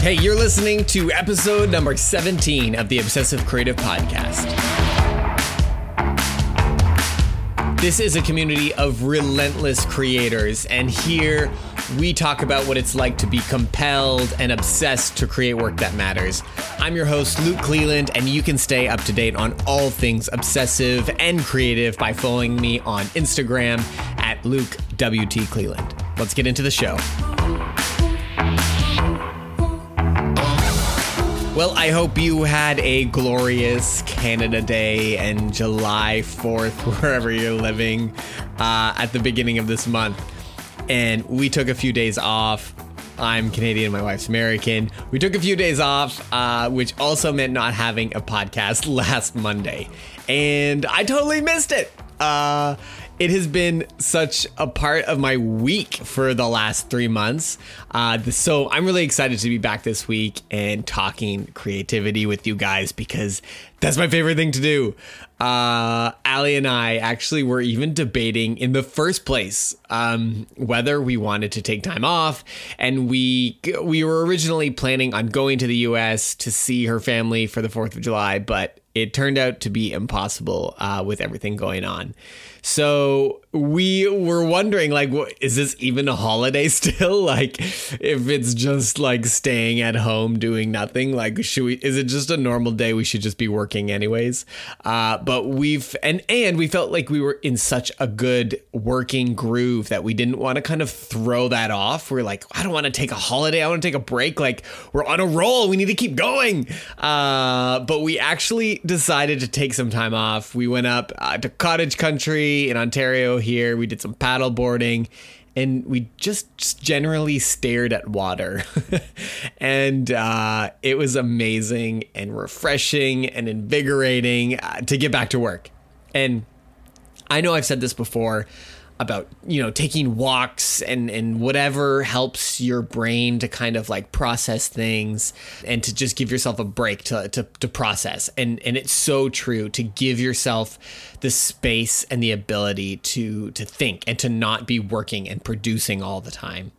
Hey, you're listening to episode number 17 of the Obsessive Creative Podcast. This is a community of relentless creators, and here we talk about what it's like to be compelled and obsessed to create work that matters. I'm your host, Luke Cleland, and you can stay up to date on all things obsessive and creative by following me on Instagram at Luke WT. Let's get into the show. Well, I hope you had a glorious Canada Day and July 4th, wherever you're living, uh, at the beginning of this month. And we took a few days off. I'm Canadian, my wife's American. We took a few days off, uh, which also meant not having a podcast last Monday. And I totally missed it. Uh, it has been such a part of my week for the last three months. Uh, so I'm really excited to be back this week and talking creativity with you guys because that's my favorite thing to do. Uh, Allie and I actually were even debating in the first place um, whether we wanted to take time off, and we we were originally planning on going to the U.S. to see her family for the Fourth of July, but it turned out to be impossible uh, with everything going on. So we were wondering, like, what, is this even a holiday still? Like, if it's just like staying at home doing nothing, like, should we? Is it just a normal day? We should just be working anyways. Uh, but we've and and we felt like we were in such a good working groove that we didn't want to kind of throw that off. We're like, I don't want to take a holiday. I want to take a break. Like, we're on a roll. We need to keep going. Uh, but we actually decided to take some time off. We went up uh, to cottage country in Ontario here. We did some paddle boarding and we just, just generally stared at water. and uh, it was amazing and refreshing and invigorating uh, to get back to work. And I know I've said this before, about you know taking walks and and whatever helps your brain to kind of like process things and to just give yourself a break to to, to process. And and it's so true to give yourself the space and the ability to to think and to not be working and producing all the time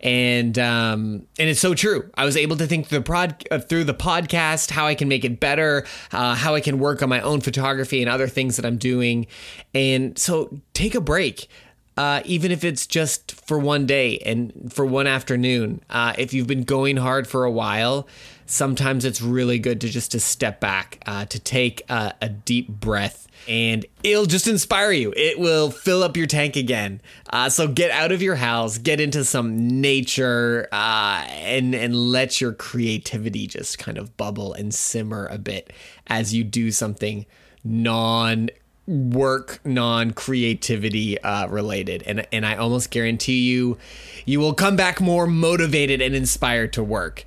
and um, and it's so true. I was able to think through the prod uh, through the podcast how I can make it better, uh, how I can work on my own photography and other things that I'm doing, and so take a break. Uh, even if it's just for one day and for one afternoon, uh, if you've been going hard for a while, sometimes it's really good to just to step back, uh, to take a, a, deep breath, and it'll just inspire you. It will fill up your tank again. Uh, so get out of your house, get into some nature, uh, and and let your creativity just kind of bubble and simmer a bit as you do something non work non creativity uh, related and and I almost guarantee you you will come back more motivated and inspired to work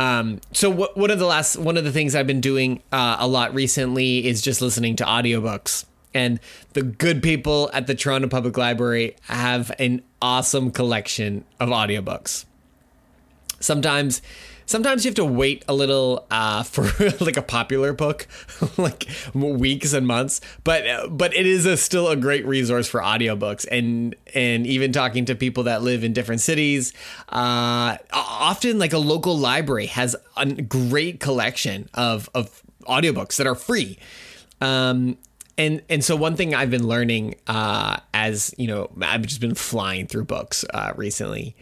um, so one of the last one of the things I've been doing uh, a lot recently is just listening to audiobooks. And the good people at the Toronto Public Library have an awesome collection of audiobooks. Sometimes sometimes you have to wait a little uh, for like a popular book, like weeks and months. But but it is a, still a great resource for audiobooks and and even talking to people that live in different cities. Uh, often, like a local library has a great collection of of audiobooks that are free. Um, and and so one thing I've been learning uh, as you know I've just been flying through books uh, recently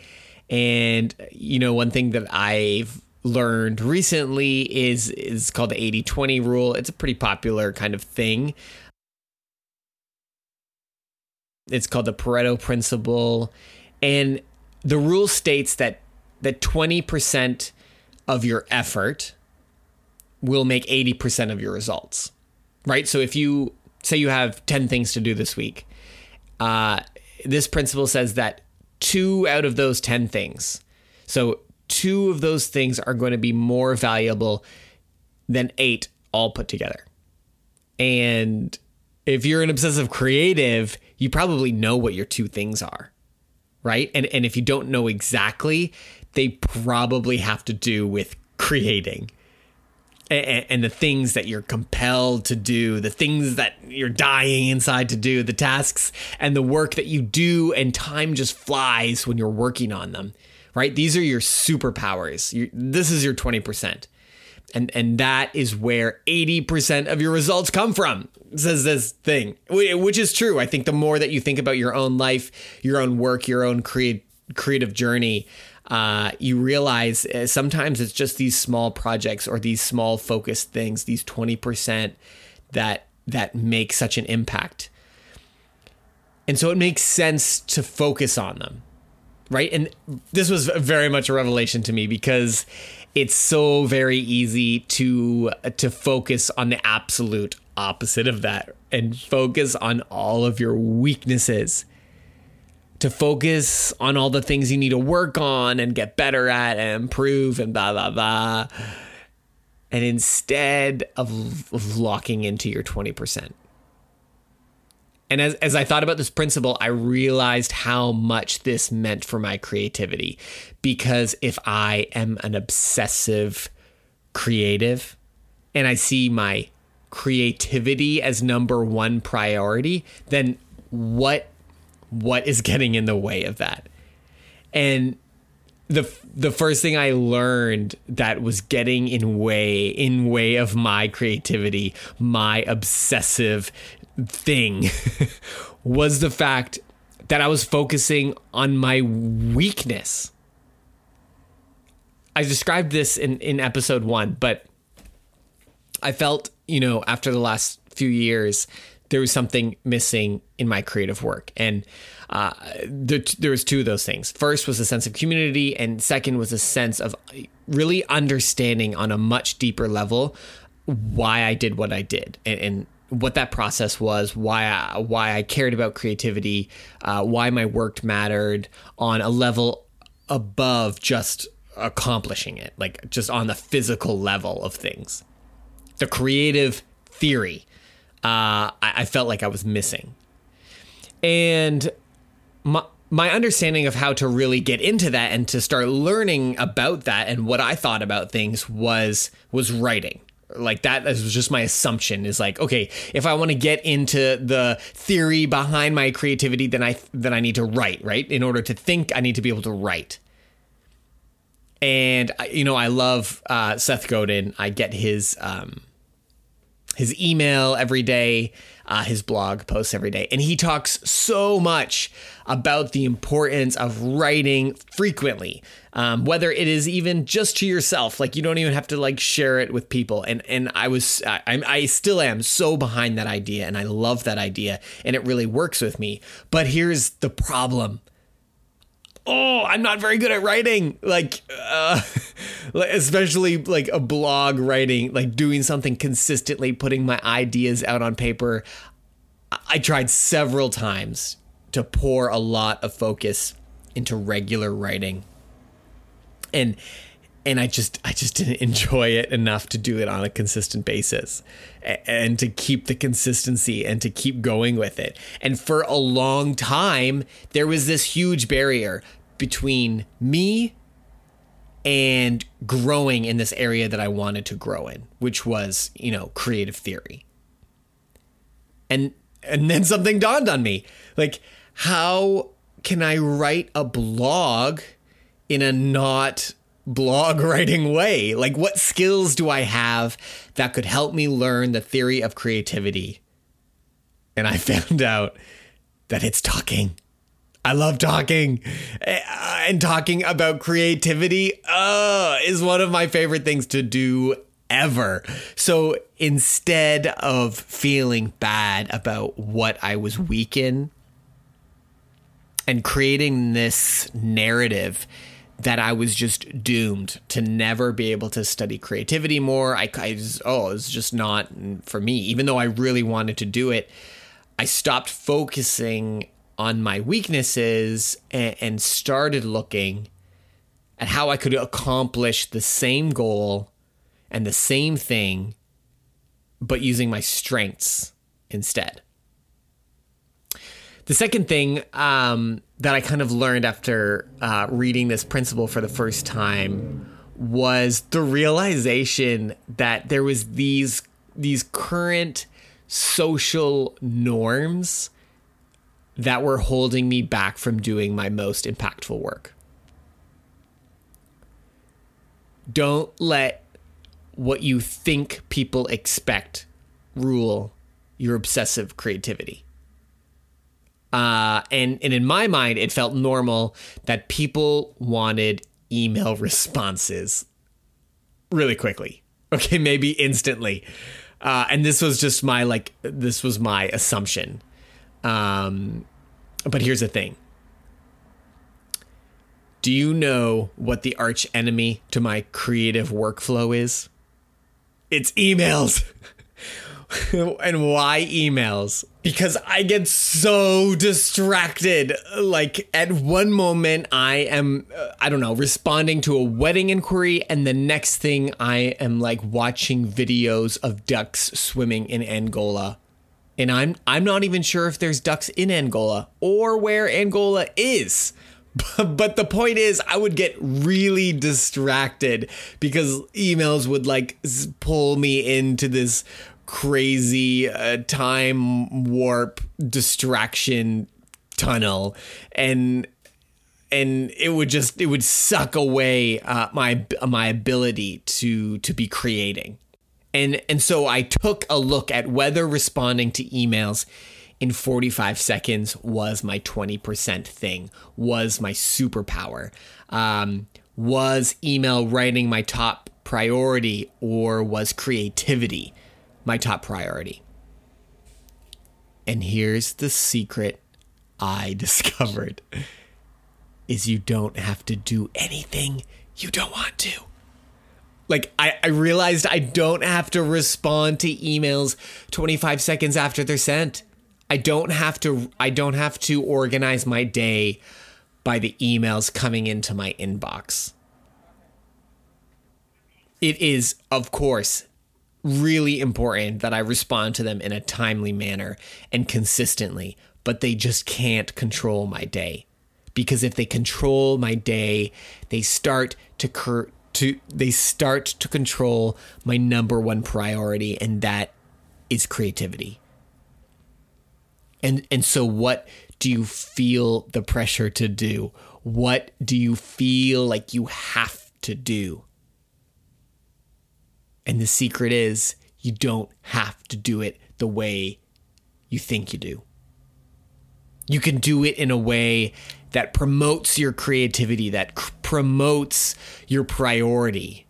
and you know, one thing that I've learned recently is is called the 80-20 rule. It's a pretty popular kind of thing. It's called the Pareto principle and the rule states that that 20% of your effort will make 80% of your results. Right? So if you say you have 10 things to do this week, uh, this principle says that two out of those 10 things. So, two of those things are going to be more valuable than eight all put together. And if you're an obsessive creative, you probably know what your two things are, right? And and if you don't know exactly, they probably have to do with creating and, and, the things that you're compelled to do, the things that you're dying inside to do, the tasks and the work that you do, and time just flies when you're working on them. right? These are your superpowers. You, this is your 20%. And, and that is where 80% of your results come from, says this thing, which is true. I think the more that you think about your own life, your own work, your own create, creative journey, uh, you realize uh, sometimes it's just these small projects or these small focused things, these 20% that that make such an impact. And so it makes sense to focus on them. Right? And this was very much a revelation to me because it's so very easy to to focus on the absolute opposite of that and focus on all of your weaknesses to focus on all the things you need to work on and get better at and improve and blah blah blah and instead of, of locking into your 20% and as, as I thought about this principle, I realized how much this meant for my creativity. Because if I am an obsessive creative and I see my creativity as number one priority, then what what is getting in the way of that? And the the first thing I learned that was getting in way in way of my creativity, my obsessive thing was the fact that I was focusing on my weakness. I described this in, in episode one, but I felt, you know, after the last few years there was something missing in my creative work. And uh, there, there was two of those things. First was a sense of community, and second was a sense of really understanding on a much deeper level why I did what I did and, and what that process was, why I, why I cared about creativity, uh, why my work mattered on a level above just accomplishing it, like just on the physical level of things. The creative theory uh, I, I felt like I was missing. And my my understanding of how to really get into that and to start learning about that and what I thought about things was was writing. Like that was just my assumption is like, okay, if I want to get into the theory behind my creativity, then I then I need to write, right? In order to think, I need to be able to write. And you know, I love uh, Seth Godin. I get his um, his email every day, uh, his blog posts every day. And he talks so much about the importance of writing frequently, um, whether it is even just to yourself. Like you don't even have to like share it with people. And and I was I, I still am so behind that idea, and I love that idea, and it really works with me. But here's the problem oh, I'm not very good at writing. Like, uh, especially like a blog writing, like doing something consistently, putting my ideas out on paper. I tried several times to pour a lot of focus into regular writing. And and I just I just didn't enjoy it enough to do it on a consistent basis and to keep the consistency and to keep going with it. And for a long time there was this huge barrier between me and growing in this area that I wanted to grow in, which was, you know, creative theory. And and then something dawned on me. Like, how can I write a blog in a not blog writing way? Like, what skills do I have that could help me learn the theory of creativity? And I found out that it's talking. I love talking eh, and talking about creativity uh, is one of my favorite things to do ever. So instead of feeling bad about what I was weak in and creating this narrative that I was just doomed to never be able to study creativity more, I, I just, oh, it's just not for me. Even though I really wanted to do it, I stopped focusing on my weaknesses and, and started looking at how I could accomplish the same goal and the same thing, but using my strengths instead. The second thing um, that I kind of learned after uh, reading this principle for the first time was the realization that there was these these current social norms that were holding me back from doing my most impactful work. don't let what you think people expect rule your obsessive creativity. Uh, and and in my mind, it felt normal that people wanted email responses really quickly. Okay, maybe instantly. Uh, and this was just my like this was my assumption. Um, but here's the thing. Do you know what the arch enemy to my creative workflow is? It's emails. and why emails? Because I get so distracted. Like at one moment, I am, uh, I don't know, responding to a wedding inquiry, and the next thing I am like watching videos of ducks swimming in Angola. And I'm I'm not even sure if there's ducks in Angola or where Angola is. but the point is i would get really distracted because emails would like pull me into this crazy uh, time warp distraction tunnel and and it would just it would suck away uh, my my ability to to be creating and and so i took a look at whether responding to emails in 45 seconds was my 20% thing, was my superpower. Um, was email writing my top priority or was creativity my top priority? And here's the secret I discovered is you don't have to do anything you don't want to. Like I, I realized I don't have to respond to emails 25 seconds after they're sent. I don't have to I don't have to organize my day by the emails coming into my inbox. It is of course really important that I respond to them in a timely manner and consistently, but they just can't control my day. Because if they control my day, they start to cur- to they start to control my number one priority and that is creativity. And and so what do you feel the pressure to do? What do you feel like you have to do? And the secret is you don't have to do it the way you think you do. You can do it in a way that promotes your creativity, that promotes your priority.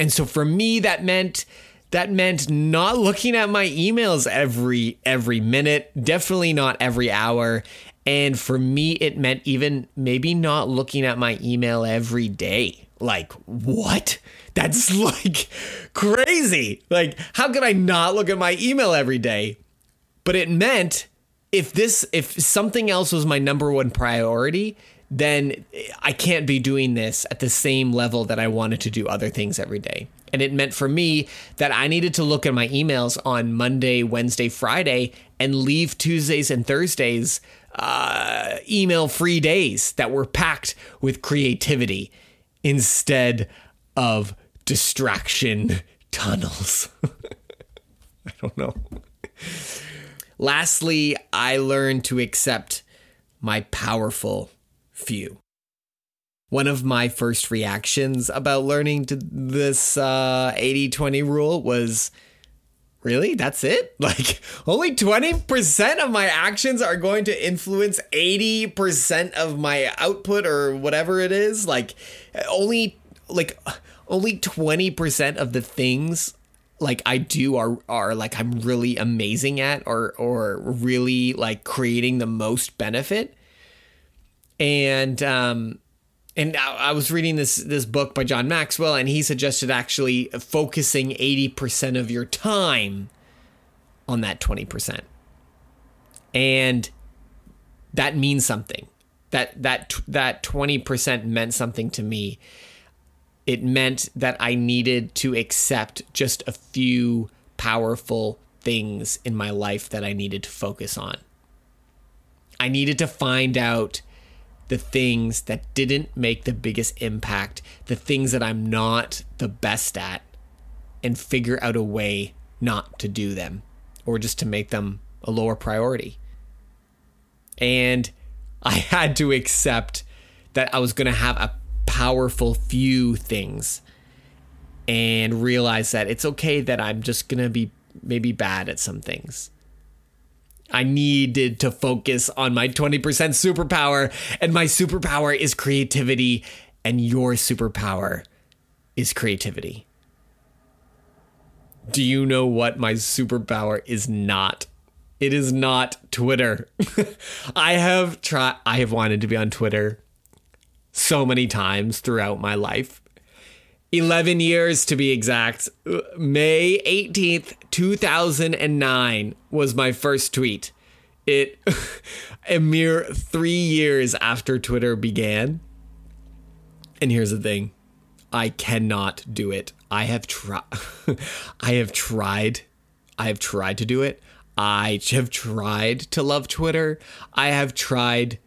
And so for me that meant that meant not looking at my emails every every minute, definitely not every hour. And for me it meant even maybe not looking at my email every day. Like, what? That's like crazy. Like, how could I not look at my email every day? But it meant if this if something else was my number one priority, then I can't be doing this at the same level that I wanted to do other things every day. And it meant for me that I needed to look at my emails on Monday, Wednesday, Friday, and leave Tuesdays and Thursdays uh, email free days that were packed with creativity instead of distraction tunnels. I don't know. Lastly, I learned to accept my powerful few. One of my first reactions about learning to this uh, 80 20 rule was really? That's it? Like only 20% of my actions are going to influence 80% of my output or whatever it is? Like only like only 20% of the things like I do are are like I'm really amazing at or or really like creating the most benefit and um and I was reading this this book by John Maxwell, and he suggested actually focusing eighty percent of your time on that twenty percent, and that means something. That that that twenty percent meant something to me. It meant that I needed to accept just a few powerful things in my life that I needed to focus on. I needed to find out the things that didn't make the biggest impact, the things that I'm not the best at, and figure out a way not to do them or just to make them a lower priority. And I had to accept that I was going to have a powerful few things and realize that it's okay that I'm just going to be maybe bad at some things. I needed to focus on my 20% superpower, and my superpower is creativity, and your superpower is creativity. Do you know what my superpower is not? It is not Twitter. I have tried I have wanted to be on Twitter so many times throughout my life. 11 years to be exact. May 18th, 2009 was my first tweet. It a mere 3 years after Twitter began. And here's the thing. I cannot do it. I have tried I have tried I have tried to do it. I have tried to love Twitter. I have tried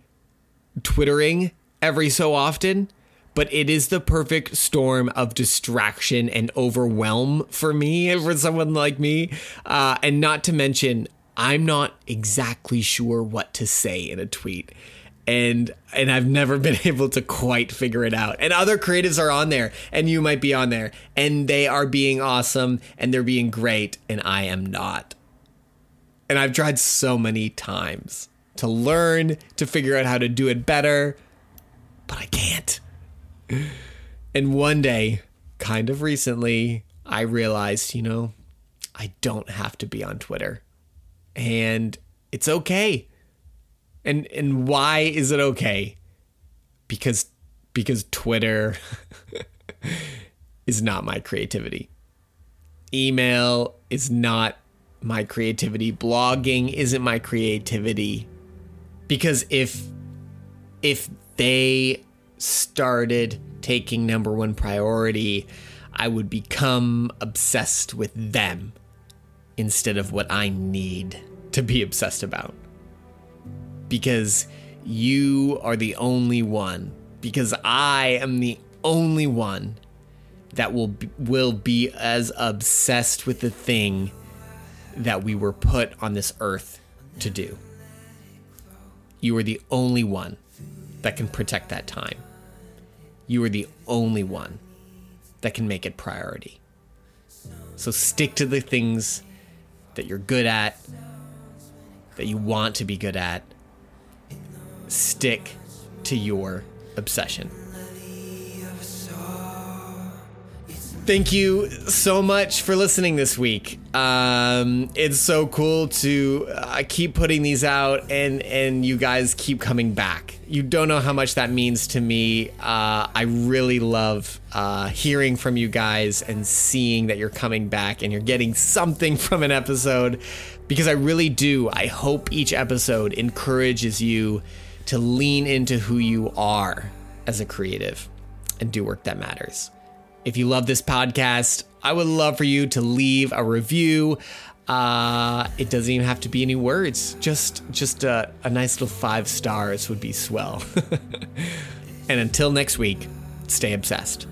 twittering every so often, but it is the perfect storm of distraction and overwhelm for me, for someone like me. Uh, and not to mention, I'm not exactly sure what to say in a tweet. And and I've never been able to quite figure it out. And other creatives are on there, and you might be on there, and they are being awesome and they're being great, and I am not. And I've tried so many times to learn, to figure out how to do it better, but I can't. And one day, kind of recently, I realized, you know, I don't have to be on Twitter. And it's okay. And and why is it okay? Because because Twitter is not my creativity. Email is not my creativity. Blogging isn't my creativity. Because if if they started taking number one priority, I would become obsessed with them instead of what I need to be obsessed about. Because you are the only one, because I am the only one that will be, will be as obsessed with the thing that we were put on this earth to do. You are the only one that can protect that time. You are the only one that can make it priority. So stick to the things that you're good at, that you want to be good at. Stick to your obsession. Thank you so much for listening this week. Um, it's so cool to uh, keep putting these out, and and you guys keep coming back. You don't know how much that means to me. Uh, I really love uh, hearing from you guys and seeing that you're coming back and you're getting something from an episode, because I really do. I hope each episode encourages you to lean into who you are as a creative and do work that matters. If you love this podcast, I would love for you to leave a review. Uh, it doesn't even have to be any words. Just just a, a nice little five stars would be swell. and until next week, stay obsessed.